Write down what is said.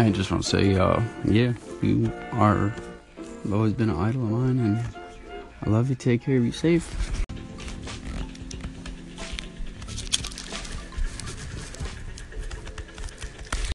I just want to say, uh, yeah, you are always been an idol of mine, and I love you. Take care. of you, safe.